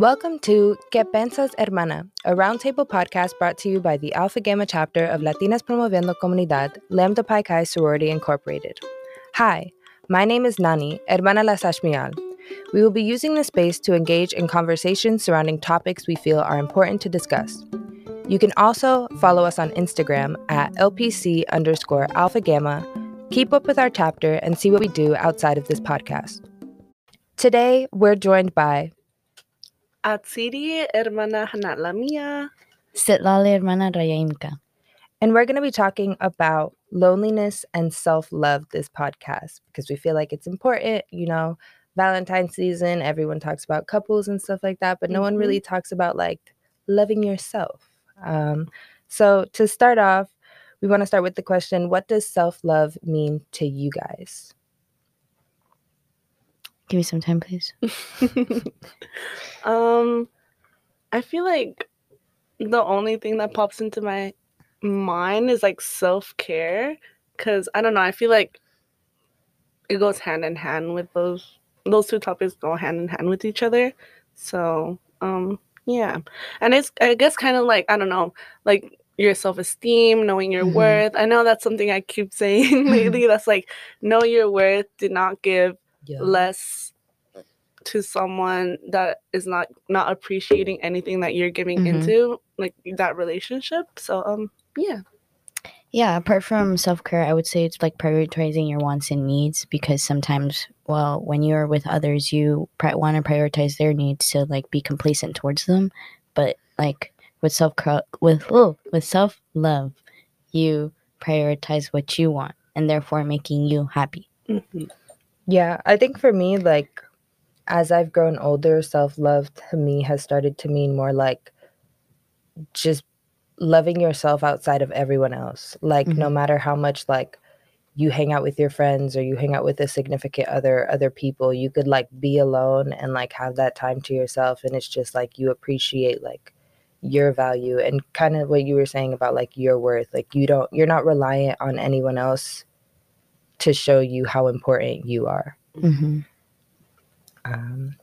Welcome to Que Pensas Hermana, a roundtable podcast brought to you by the Alpha Gamma chapter of Latinas Promoviendo Comunidad, Lambda Pi Chi Sorority Incorporated. Hi, my name is Nani, Hermana La Sashmial. We will be using this space to engage in conversations surrounding topics we feel are important to discuss. You can also follow us on Instagram at LPC underscore Alpha Gamma, keep up with our chapter, and see what we do outside of this podcast. Today, we're joined by Atsiri, hermana Hanala Mia. Sitlali hermana Rayaimka. And we're going to be talking about loneliness and self love this podcast because we feel like it's important. You know, Valentine's season, everyone talks about couples and stuff like that, but no one Mhm. really talks about like loving yourself. Um, so, to start off, we want to start with the question What does self love mean to you guys? Give me some time, please. um, I feel like the only thing that pops into my mind is like self care, because I don't know. I feel like it goes hand in hand with those. Those two topics go hand in hand with each other. So, um, yeah, and it's I guess kind of like I don't know, like your self esteem, knowing your Mhm. worth. I know that's something I keep saying lately. That's like know your worth. Do not give less to someone that is not not appreciating anything that you're giving Mhm. into like that relationship so um yeah Yeah, apart from self care, I would say it's like prioritizing your wants and needs because sometimes, well, when you're with others, you pri- want to prioritize their needs to like be complacent towards them. But like with self with oh, with self love, you prioritize what you want and therefore making you happy. Mhm. Yeah, I think for me, like, as I've grown older, self love to me has started to mean more like just loving yourself outside of everyone else. Like, no mm-hmm. matter how much, like, you hang out with your friends or you hang out with a significant other, other people, you could, like, be alone and, like, have that time to yourself. And it's just like you appreciate, like, your value and kind of what you were saying about, like, your worth. Like, you don't, you're not reliant on anyone else to show you how important you are. Mm-hmm. Um,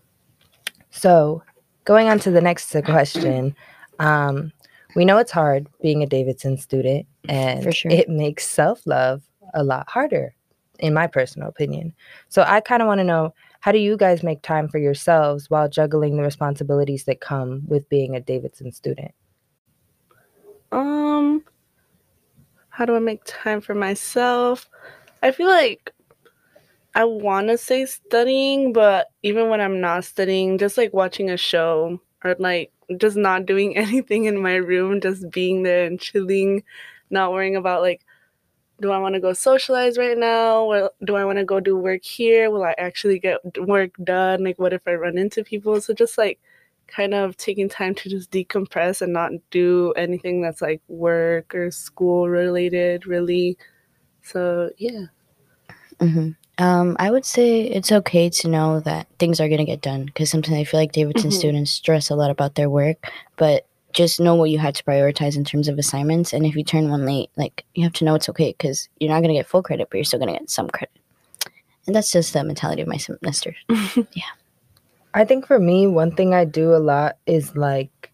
so, going on to the next question, um, we know it's hard being a Davidson student, and sure. it makes self love a lot harder, in my personal opinion. So, I kind of want to know how do you guys make time for yourselves while juggling the responsibilities that come with being a Davidson student? um how do i make time for myself i feel like i want to say studying but even when i'm not studying just like watching a show or like just not doing anything in my room just being there and chilling not worrying about like do I want to go socialize right now? Or do I want to go do work here? Will I actually get work done? Like, what if I run into people? So, just like kind of taking time to just decompress and not do anything that's like work or school related, really. So, yeah. Mm-hmm. Um, I would say it's okay to know that things are gonna get done because sometimes I feel like Davidson Mhm. students stress a lot about their work, but just know what you have to prioritize in terms of assignments. And if you turn one late, like you have to know it's okay because you're not gonna get full credit, but you're still gonna get some credit. And that's just the mentality of my semester. Yeah. I think for me, one thing I do a lot is like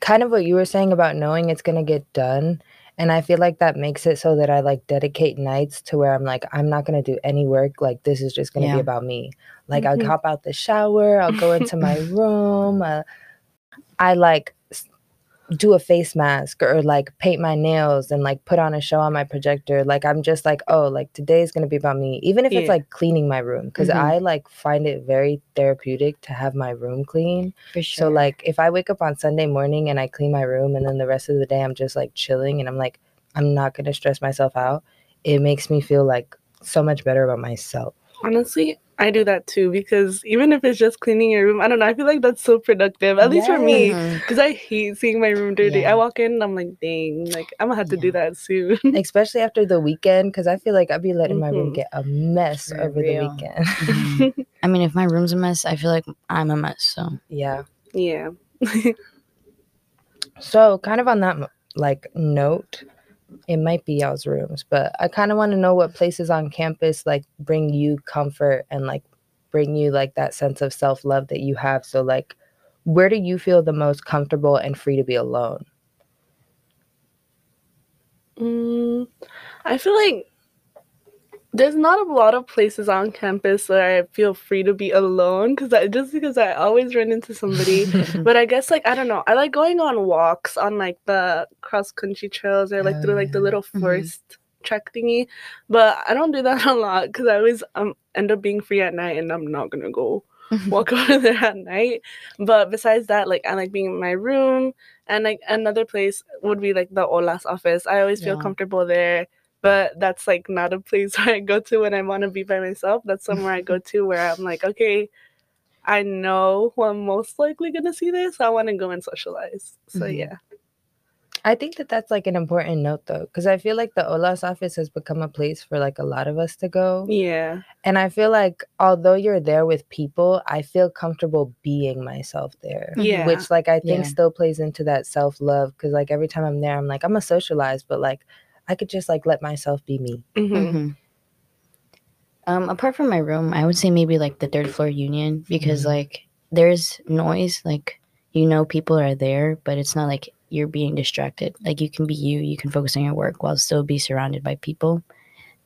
kind of what you were saying about knowing it's going to get done. And I feel like that makes it so that I like dedicate nights to where I'm like, I'm not going to do any work. Like, this is just going to Yeah. be about me. Like, Mhm. I'll hop out the shower, I'll go into my room. Uh, I like do a face mask or like paint my nails and like put on a show on my projector. Like, I'm just like, oh, like today's going to be about me. Even if it's like cleaning my room, because Mhm. I like find it very therapeutic to have my room clean. For sure. So like if I wake up on Sunday morning and I clean my room and then the rest of the day I'm just like chilling and I'm like I'm not to stress myself out, it makes me feel like so much better about myself. Honestly, I do that too because even if it's just cleaning your room, I don't know. I feel like that's so productive, at least for me. Because I hate seeing my room dirty. Yeah. I walk in and I'm like, dang, like I'm gonna have to do that soon. Especially after the weekend cuz I feel like I'd be letting my room Mhm. get a mess For over real. the weekend. Mhm. I mean, if my room's a mess, I feel like I'm a mess. So yeah. yeah. So kind of on that like note, it might be y'all's rooms, but I kind of want to know what places on campus like bring you comfort and like bring you like that sense of self-love that you have. So like where do you feel the most comfortable and free to be alone? Mm, I feel like there's not a lot of places on campus where I feel free to be alone because I just because I always run into somebody. but I guess like I don't know. I like going on walks on like the cross country trails or like Oh, through like the yeah. little Mhm. forest trek thingy. But I don't do that a lot because I always um end up being free at night and I'm not gonna go walk over there at night. But besides that, like I like being in my room and like another place would be like the OLAS office. I always feel Yeah. comfortable there. But that's like not a place where I go to when I want to be by myself. That's somewhere I go to where I'm like, okay, I know who I'm most likely gonna see there, so I want to go and socialize. So Mhm. yeah, I think that that's like an important note though, because I feel like the OLAS office has become a place for like a lot of us to go. yeah, And I feel like although you're there with people, I feel comfortable being myself there. yeah, Which like I think Yeah. still plays into that self love because like every time I'm there, I'm like I'm a socialize, but like I could just like let myself be me. hmm Mhm. Um, apart from my room, I would say maybe like the third floor union because Mhm. like there's noise, like you know people are there, but it's not like you're being distracted. Like you can be you, you can focus on your work while still be surrounded by people.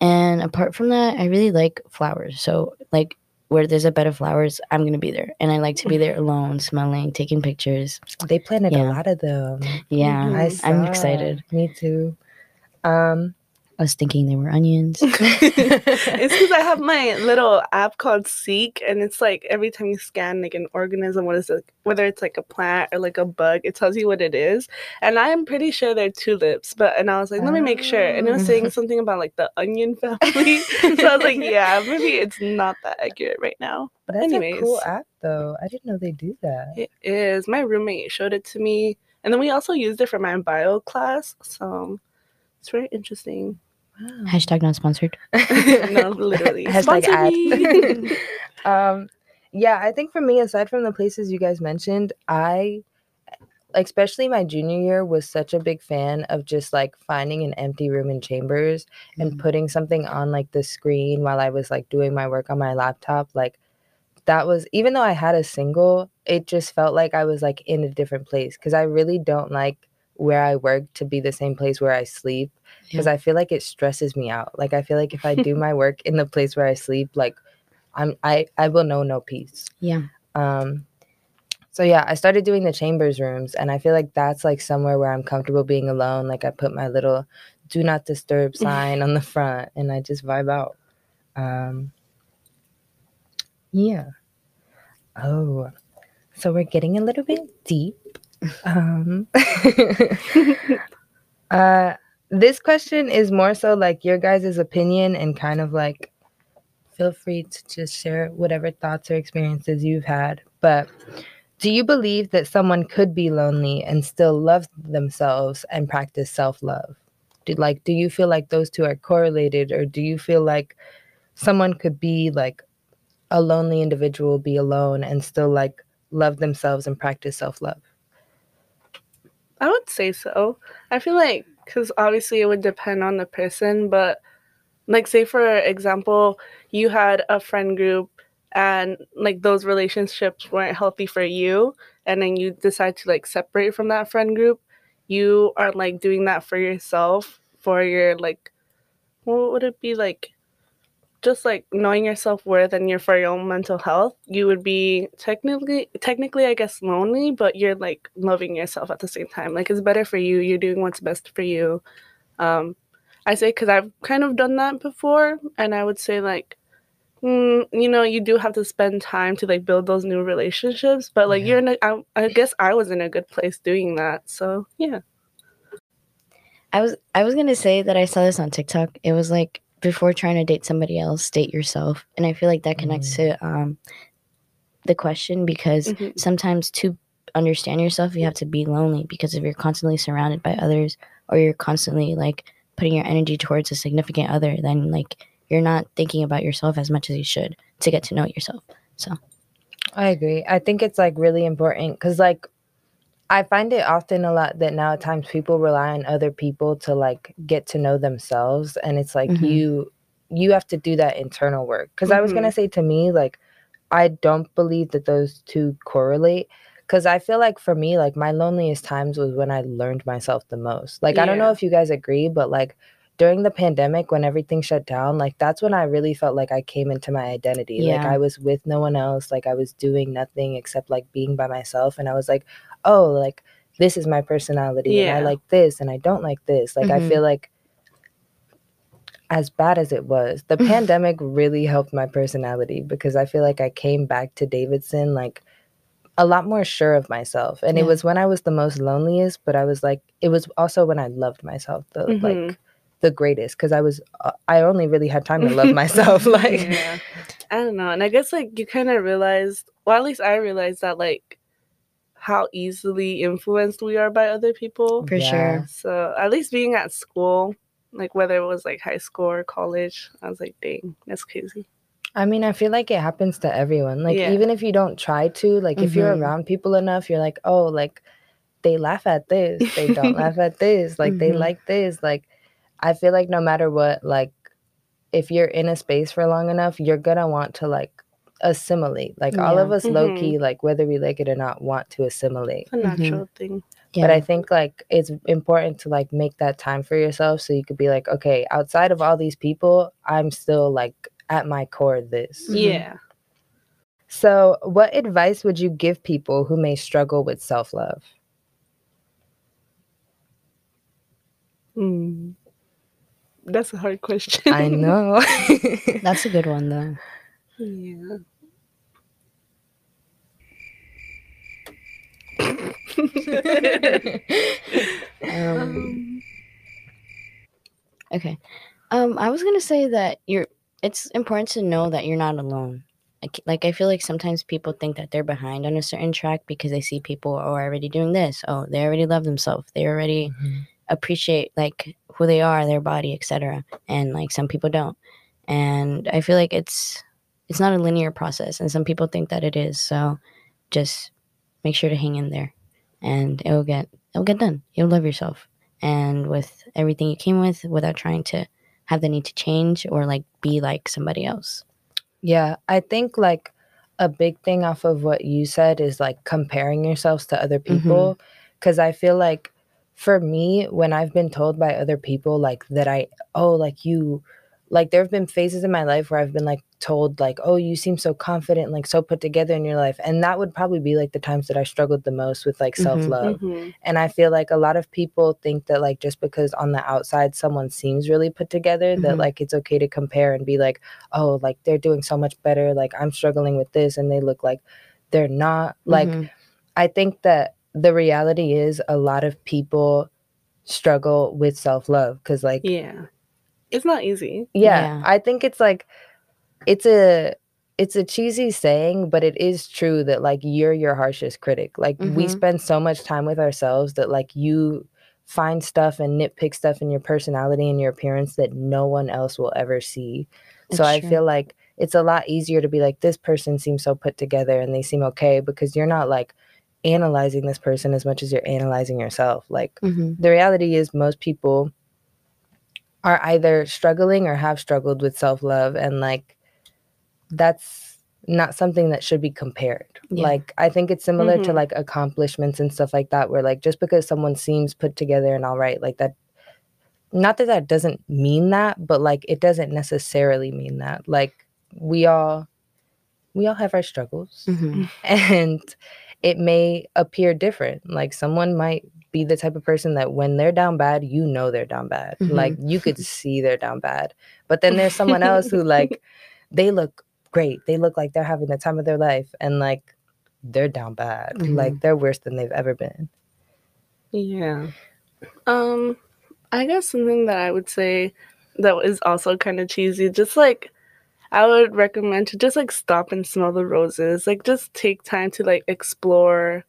And apart from that, I really like flowers. So like where there's a bed of flowers, I'm gonna be there, and I like to be there alone, smelling, taking pictures. They planted a lot of them. Yeah. I I'm excited. Me too. Um I was thinking they were onions. it's because I have my little app called Seek, and it's like every time you scan like an organism, what is it? Whether it's like a plant or like a bug, it tells you what it is. And I'm pretty sure they're tulips, but and I was like, let me make sure. And it was saying something about like the onion family. so I was like, yeah, maybe it's not that accurate right now. But that's a cool Anyways. app though. I didn't know they do that. It is. My roommate showed it to me, and then we also used it for my bio class. So it's very interesting. Wow. Hashtag not sponsored. no, literally. Hashtag Sponsor ad. um yeah i think for me aside from the places you guys mentioned i especially my junior year was such a big fan of just like finding an empty room in chambers and Mhm. putting something on like the screen while i was like doing my work on my laptop like that was even though i had a single it just felt like i was like in a different place because i really don't like where i work to be the same place where i sleep because Yeah. i feel like it stresses me out. Like i feel like if i do my work in the place where i sleep like i'm i i will know no peace. Yeah. um so yeah i started doing the chambers rooms and i feel like that's like somewhere where i'm comfortable being alone. Like i put my little do not disturb sign on the front and i just vibe out. Um yeah. Oh so we're getting a little bit deep um uh this question is more so like your guys' opinion and kind of like feel free to just share whatever thoughts or experiences you've had. But do you believe that someone could be lonely and still love themselves and practice self-love? Do like do you feel like those two are correlated or do you feel like someone could be like a lonely individual be alone and still like love themselves and practice self-love? I would say so. I feel like because obviously it would depend on the person, but like say for example, you had a friend group and like those relationships weren't healthy for you, and then you decide to like separate from that friend group. You are like doing that for yourself, for your like, what would it be like? Just like knowing your self worth and your for your own mental health, you would be technically technically I guess lonely, but you're like loving yourself at the same time. Like it's better for you. You're doing what's best for you. Um, I say because I've kind of done that before, and I would say like, mm, you know, you do have to spend time to like build those new relationships. But like Yeah. you're in, a, I, I guess I was in a good place doing that. So yeah. I was I was gonna say that I saw this on TikTok. It was like before trying to date somebody else, date yourself, and I feel like that connects to um the question because Mhm. sometimes to understand yourself, you have to be lonely because if you're constantly surrounded by others or you're constantly like putting your energy towards a significant other, then like you're not thinking about yourself as much as you should to get to know yourself. So I agree. I think it's like really important because like I find it often a lot that now at times people rely on other people to like get to know themselves and it's like Mhm. you you have to do that internal work because I was going to say to me like I don't believe that those two correlate Cause I feel like for me, like my loneliest times was when I learned myself the most. Like I don't know if you guys agree, but like during the pandemic when everything shut down, like that's when I really felt like I came into my identity. Like I was with no one else, like I was doing nothing except like being by myself. And I was like, oh, like this is my personality. And I like this and I don't like this. Like I Mhm. feel like as bad as it was, the pandemic really helped my personality because I feel like I came back to Davidson like a lot more sure of myself. And it was when I was the most loneliest, but I was like, it was also when I loved myself the Mhm. like the greatest because I was uh, I only really had time to love myself. like yeah. I don't know. And I guess like you kind of realized, well, at least I realized that like how easily influenced we are by other people. For Yeah. sure. So at least being at school, like whether it was like high school or college, I was like, dang, that's crazy. I mean, I feel like it happens to everyone. Like Yeah. even if you don't try to, like if you're Mhm. around people enough, you're like, oh, like they laugh at this, they don't laugh at this, like they Mhm. like this. Like I feel like no matter what, like if you're in a space for long enough, you're gonna want to like assimilate. Like all of us low Mhm. key, like whether we like it or not, want to assimilate. A natural thing. Yeah. But I think like it's important to like make that time for yourself so you could be like, okay, outside of all these people, I'm still like at my core this. Mhm. Yeah. So, what advice would you give people who may struggle with self love? Mm. That's a hard question. I know. That's a good one though. yeah. Um, okay. Um, I was gonna say that you're. It's important to know that you're not alone. Like, like I feel like sometimes people think that they're behind on a certain track because they see people are already doing this. Oh, they already love themselves. They already Mhm. appreciate like who they are, their body, etc. And like some people don't. And I feel like it's it's not a linear process, and some people think that it is. So just make sure to hang in there, and it'll get it'll get done. You'll love yourself, and with everything you came with, without trying to have the need to change or like be like somebody else. Yeah, I think like a big thing off of what you said is like comparing yourselves to other mm-hmm. people. Cause I feel like for me, when I've been told by other people like that I, oh, like you, like there have been phases in my life where I've been like told, like, oh, you seem so confident, like so put together in your life. And that would probably be like the times that I struggled the most with like Mhm. self love. mhm. And I feel like a lot of people think that like just because on the outside someone seems really put together that Mhm. like it's okay to compare and be like, oh, like they're doing so much better. Like I'm struggling with this and they look like they're not. Like Mhm. I think that the reality is a lot of people struggle with self-love cuz like Yeah. It's not easy. yeah, Yeah. I think it's like it's a it's a cheesy saying, but it is true that like you're your harshest critic. Like we Mhm. spend so much time with ourselves that like you find stuff and nitpick stuff in your personality and your appearance that no one else will ever see. so It's I true. feel like it's a lot easier to be like this person seems so put together and they seem okay because you're not like analyzing this person as much as you're analyzing yourself. Like Mhm. the reality is most people are either struggling or have struggled with self-love and like that's not something that should be compared. Yeah. Like I think it's similar to Mhm. like accomplishments and stuff like that where like just because someone seems put together and all right like that not that that doesn't mean that but like it doesn't necessarily mean that. Like we all we all have our struggles Mhm. and it may appear different. Like someone might be the type of person that when they're down bad, you know they're down bad. Mhm. Like you could see they're down bad. But then there's someone else who like they look great. They look like they're having the time of their life and like they're down bad. Mhm. Like they're worse than they've ever been. Yeah. Um, I guess something that I would say that is also kind of cheesy, just like I would recommend to just like stop and smell the roses. Like just take time to like explore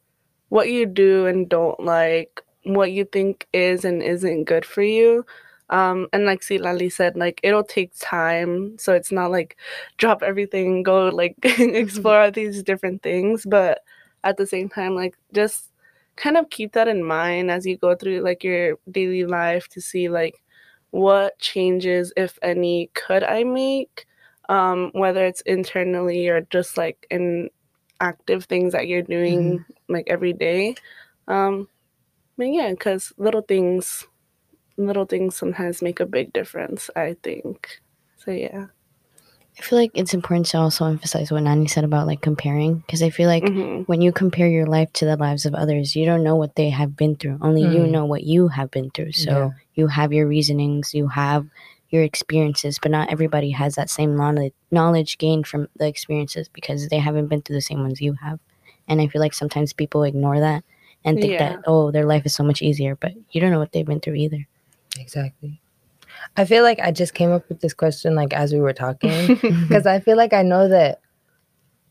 what you do and don't like, what you think is and isn't good for you. Um, and like see Lali said, like it'll take time. So it's not like drop everything, go like explore all these different things. But at the same time, like just kind of keep that in mind as you go through like your daily life to see like what changes if any could i make um whether it's internally or just like in active things that you're doing like every day. Um, but yeah, because little things, little things sometimes make a big difference. I think. So yeah. I feel like it's important to also emphasize what Nani said about like comparing because I feel like Mhm. when you compare your life to the lives of others, you don't know what they have been through. Only you Mhm. know what you have been through. So Yeah. you have your reasonings, you have your experiences, but not everybody has that same knowledge knowledge gained from the experiences because they haven't been through the same ones you have. And I feel like sometimes people ignore that and think Yeah. that oh their life is so much easier, but you don't know what they've been through either. Exactly. I feel like I just came up with this question like as we were talking because I feel like I know that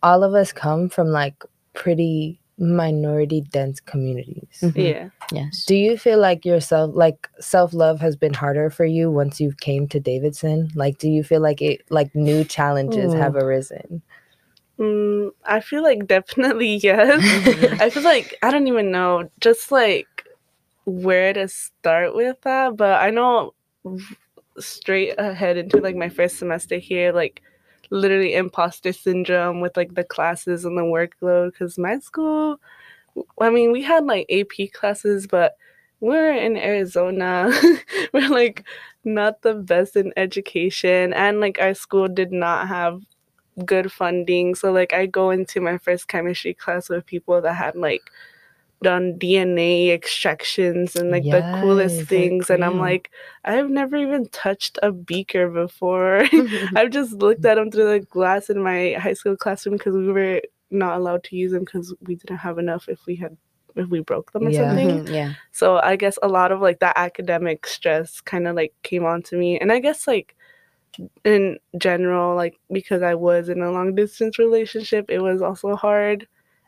all of us come from like pretty minority dense communities. Mhm. yeah. Yes. Do you feel like yourself like self-love has been harder for you once you came to Davidson? Like do you feel like it like new challenges Ooh. have arisen? Mm, I feel like definitely yes. I feel like I don't even know just like where to start with that, but I know straight ahead into like my first semester here, like literally imposter syndrome with like the classes and the workload because my school, I mean, we had like AP classes, but we're in Arizona. we're like not the best in education, and like our school did not have good funding. So like I go into my first chemistry class with people that had like done DNA extractions and like the coolest things and I'm like I've never even touched a beaker before. I've just looked at them through the glass in my high school classroom because we were not allowed to use them because we didn't have enough if we had if we broke them or Yeah. something. Mhm, yeah. So I guess a lot of like that academic stress kind of like came on to me. And I guess like in general, like because I was in a long distance relationship, it was also hard.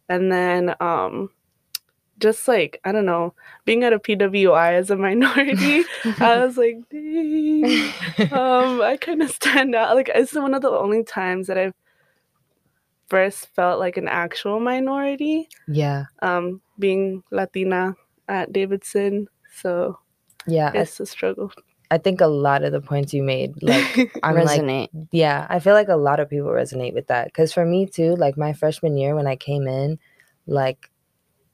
And then um just like, I don't know, being at a PWI as a minority, I was like, dang. Um, I kind of stand out. Like it's one of the only times that I've first felt like an actual minority yeah. um, being Latina at Davidson. So Yeah. It's a struggle. I think a lot of the points you made like I'm like Resonate. Yeah, I feel like a lot of people resonate with that. Because for me too, like my freshman year when I came in, like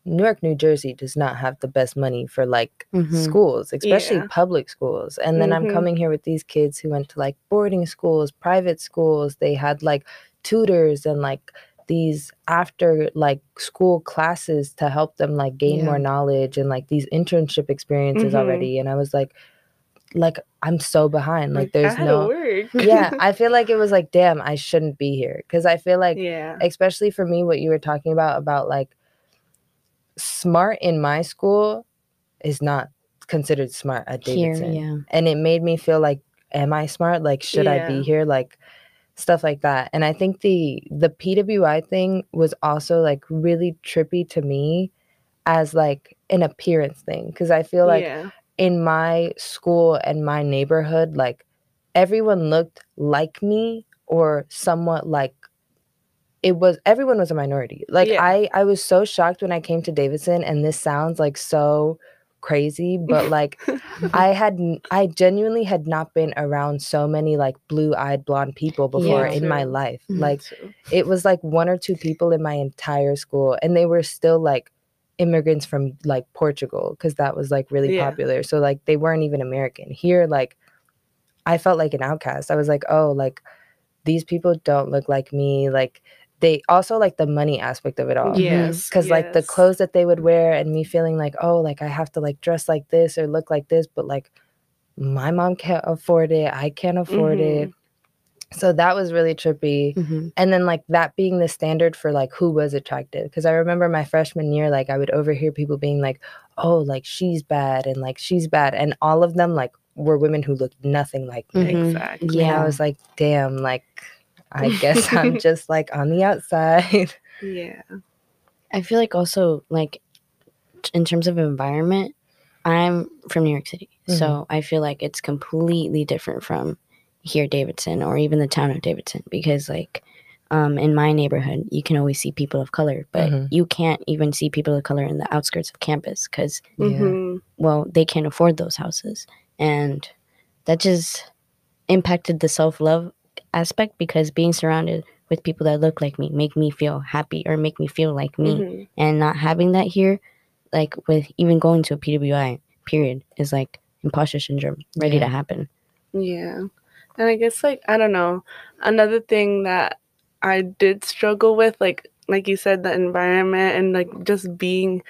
Newark, New Jersey does not have the best money for like Mhm. schools, especially Yeah. public schools. And then I'm Mhm. coming here with these kids who went to like boarding schools, private schools. They had like tutors and like these after like school classes to help them like gain Yeah. more knowledge and like these internship experiences Mhm. already. And I was like, like I'm so behind. Like there's no yeah, I feel like it was like, damn, I shouldn't be here. Cause I feel like, yeah. especially for me, what you were talking about, about like smart in my school is not considered smart at Here, Davidson. yeah. And it made me feel like, am I smart? Like, should I be here? Like, stuff like that. And I think the the PWI thing was also like really trippy to me as like an appearance thing. Cause I feel like yeah. in my school and my neighborhood, like everyone looked like me or somewhat like it was everyone was a minority. Like Yeah. I I was so shocked when I came to Davidson and this sounds like so crazy, but like I had I genuinely had not been around so many like blue-eyed blonde people before Yeah. in my True. life. Mhm. Like it was like one or two people in my entire school and they were still like immigrants from like Portugal because that was like really Yeah. popular. So like they weren't even American. Here like I felt like an outcast. I was like, "Oh, like these people don't look like me." Like they also like the money aspect of it all. yes. Cuz like the clothes that they would wear and me feeling like, "Oh, like I have to like dress like this or look like this," but like my mom can't afford it. I can't afford Mm-hmm. it. So that was really trippy Mhm. and then like that being the standard for like who was attractive because i remember my freshman year like i would overhear people being like oh like she's bad and like she's bad and all of them like were women who looked nothing like me Mhm. Exactly. and i was like damn like i guess i'm just like on the outside Yeah. I feel like also like in terms of environment, I'm from New York City, so I feel like it's completely different from here, Davidson, or even the town of Davidson, because like um, in my neighborhood, you can always see people of color, but Mhm. you can't even see people of color in the outskirts of campus because yeah Mhm. well, they can't afford those houses, and that just impacted the self love aspect because being surrounded with people that look like me, make me feel happy or make me feel like me. Mhm. And not having that here, like with even going to a PWI, period, is like imposter syndrome ready Yeah. to happen. Yeah. And I guess like I don't know. Another thing that I did struggle with like like you said the environment and like just being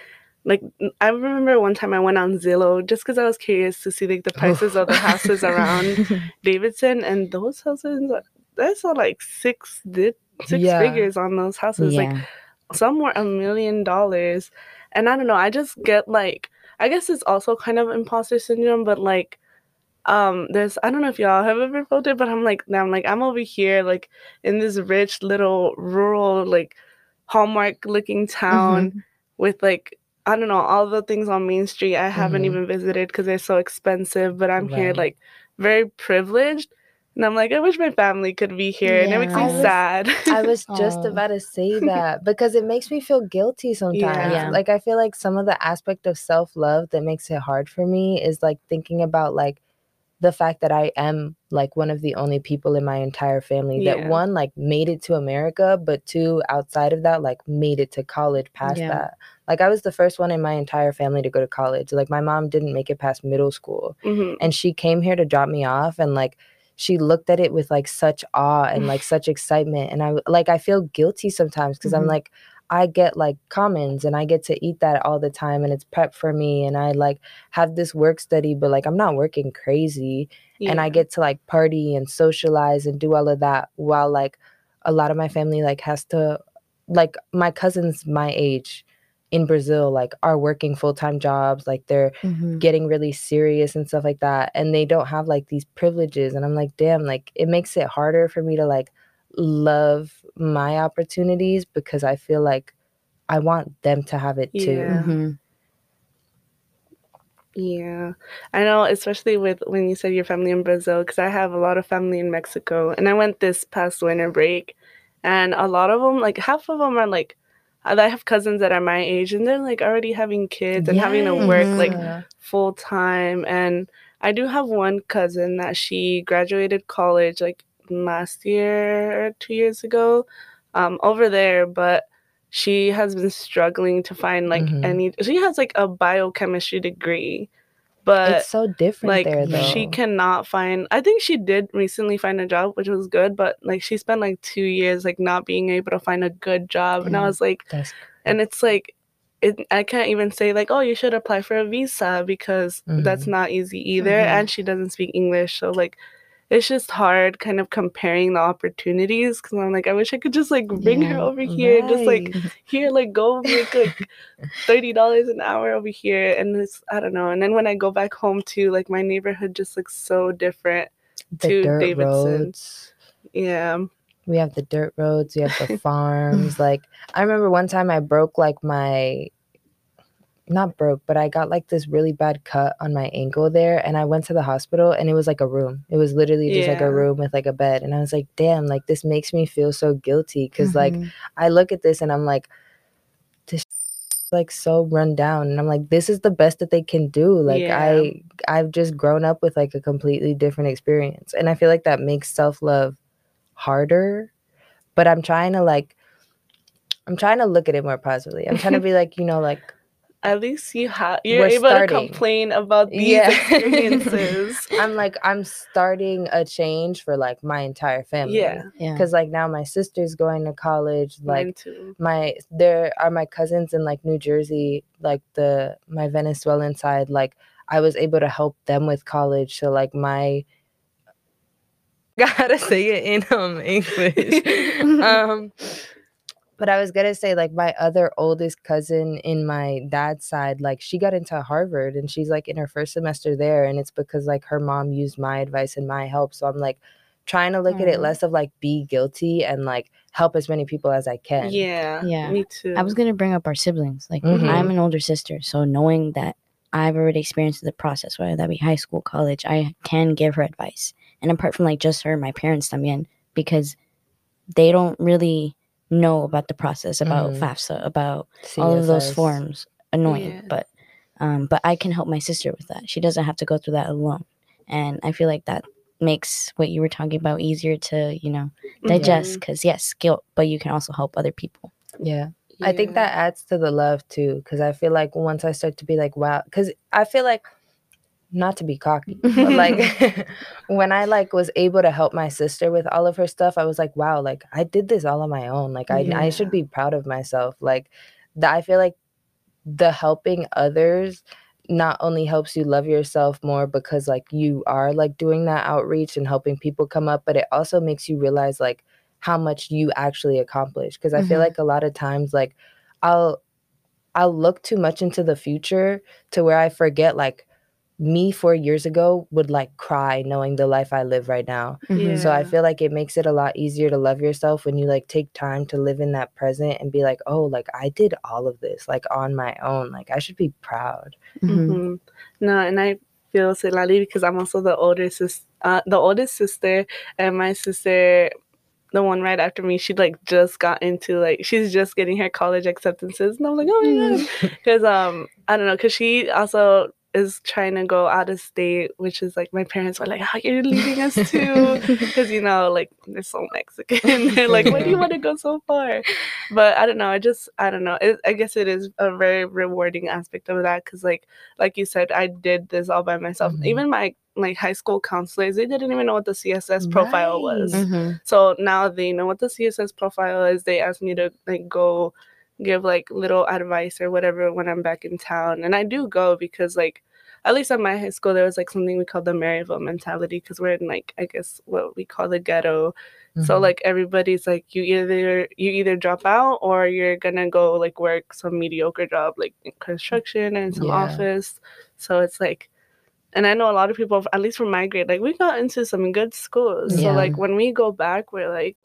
like I remember one time I went on Zillow just cuz I was curious to see like the prices of the houses around Davidson and those houses I saw like six di- six Yeah. figures on those houses like yeah. some were a million dollars and i don't know i just get like i guess it's also kind of imposter syndrome but like um there's i don't know if y'all have ever felt it but i'm like now i'm like i'm over here like in this rich little rural like hallmark looking town Mhm. with like i don't know all the things on main street i haven't Mhm. even visited because they're so expensive but i'm here like very privileged and i'm like i wish my family could be here and it makes me I was- sad I was just Aw. about to say that because it makes me feel guilty sometimes. Yeah. Like I feel like some of the aspect of self-love that makes it hard for me is like thinking about like the fact that I am like one of the only people in my entire family that one like made it to America, but two outside of that like made it to college past Yeah. that. Like I was the first one in my entire family to go to college. Like my mom didn't make it past middle school Mhm. and she came here to drop me off and like she looked at it with like such awe and like such excitement and i like i feel guilty sometimes because i'm Mhm. like i get like commons and i get to eat that all the time and it's prep for me and i like have this work study but like i'm not working crazy and i get to like party and socialize and do all of that while like a lot of my family like has to like my cousins my age in brazil like are working full-time jobs like they're Mhm. getting really serious and stuff like that and they don't have like these privileges and i'm like damn like it makes it harder for me to like love my opportunities because i feel like i want them to have it too Yeah. Mhm. Yeah, I know, especially with when you said your family in Brazil, because I have a lot of family in Mexico, and I went this past winter break, and a lot of them, like half of them, are like, I have cousins that are my age, and they're like already having kids and having to work like full time. And I do have one cousin that she graduated college like last year two years ago, um, over there, but she has been struggling to find like Mhm. any. She has like a biochemistry degree, but it's so different like there though she cannot find i think she did recently find a job which was good but like she spent like two years like not being able to find a good job and i Mhm. was like That's and it's like it, i can't even say like oh you should apply for a visa because that's Mhm. not easy either Mhm. and she doesn't speak english so like it's just hard kind of comparing the opportunities because i'm like i wish i could just like bring her over here and just like here like go make like thirty dollars an hour over here and it's I don't know. And then when I go back home too, like my neighborhood just looks so different. the to Davidson. roads Yeah. we have the dirt roads we have the farms like i remember one time i broke like my not broke but i got like this really bad cut on my ankle there and i went to the hospital and it was like a room it was literally just like a room with like a bed and i was like damn like this makes me feel so guilty because like Mhm. i look at this and i'm like this like so run down and i'm like this is the best that they can do like Yeah. i i've just grown up with like a completely different experience and i feel like that makes self-love harder but i'm trying to like i'm trying to look at it more positively i'm trying to be like you know like At least you have you're We're able starting. to complain about these Yeah. experiences. i'm like i'm starting a change for like my entire family yeah. yeah. because like now my sister's going to college like Mine my there are my cousins in like New Jersey, like the my Venezuelan side, like I was able to help them with college. So like my gotta say it in um English. um but I was gonna say like my other oldest cousin in my dad's side, like she got into Harvard and she's like in her first semester there and it's because like her mom used my advice and my help. So I'm like trying to look at it less of like be guilty and like help as many people as I can. Yeah. Yeah. Me too. I was gonna bring up our siblings. Like Mhm. I'm an older sister, so knowing that I've already experienced the process, whether that be high school, college, I can give her advice. And apart from like just her, my parents también, because they don't really know about the process, about Mhm. FAFSA, about all of those forms. Annoying, Yeah. but um, but I can help my sister with that. She doesn't have to go through that alone. And I feel like that makes what you were talking about easier to you know digest because yes guilt but you can also help other people Yeah. I think that adds to the love too, because I feel like once I start to be like, wow, because I feel like, not to be cocky, but like when I like was able to help my sister with all of her stuff, I was like, wow, like I did this all on my own. Like I, I should be proud of myself. Like that, I feel like the helping others not only helps you love yourself more because like you are like doing that outreach and helping people come up, but it also makes you realize like how much you actually accomplish. Because I feel Mhm. like a lot of times like I'll I'll look too much into the future to where I forget like me four years ago would like cry knowing the life I live right now. Mhm. So I feel like it makes it a lot easier to love yourself when you like take time to live in that present and be like, oh, like I did all of this like on my own. Like I should be proud. Mhm. Mhm. No, and I feel Silali because I'm also the older sis, uh, the oldest sister, and my sister, the one right after me, she like just got into like she's just getting her college acceptances, and I'm like, oh my god, because um I don't know, because she also is trying to go out of state, which is like my parents were like, how you're leaving us too, because you know like they're so Mexican, they're like, why do you want to go so far? But I don't know, I just I don't know, it, I guess it is a very rewarding aspect of that because like like you said, I did this all by myself. Mhm. Even my like high school counselors, they didn't even know what the CSS profile was. Right. Mhm. So now they know what the CSS profile is. They asked me to like go give like little advice or whatever when I'm back in town, and I do go because like at least at my high school there was like something we call the Maryville mentality because we're in like I guess what we call the ghetto. So Mhm. like everybody's like you either you either drop out or you're gonna go like work some mediocre job like in construction and some Yeah. office. So it's like and I know a lot of people at least from my grade, like we got into some good schools. Yeah. So like when we go back we're like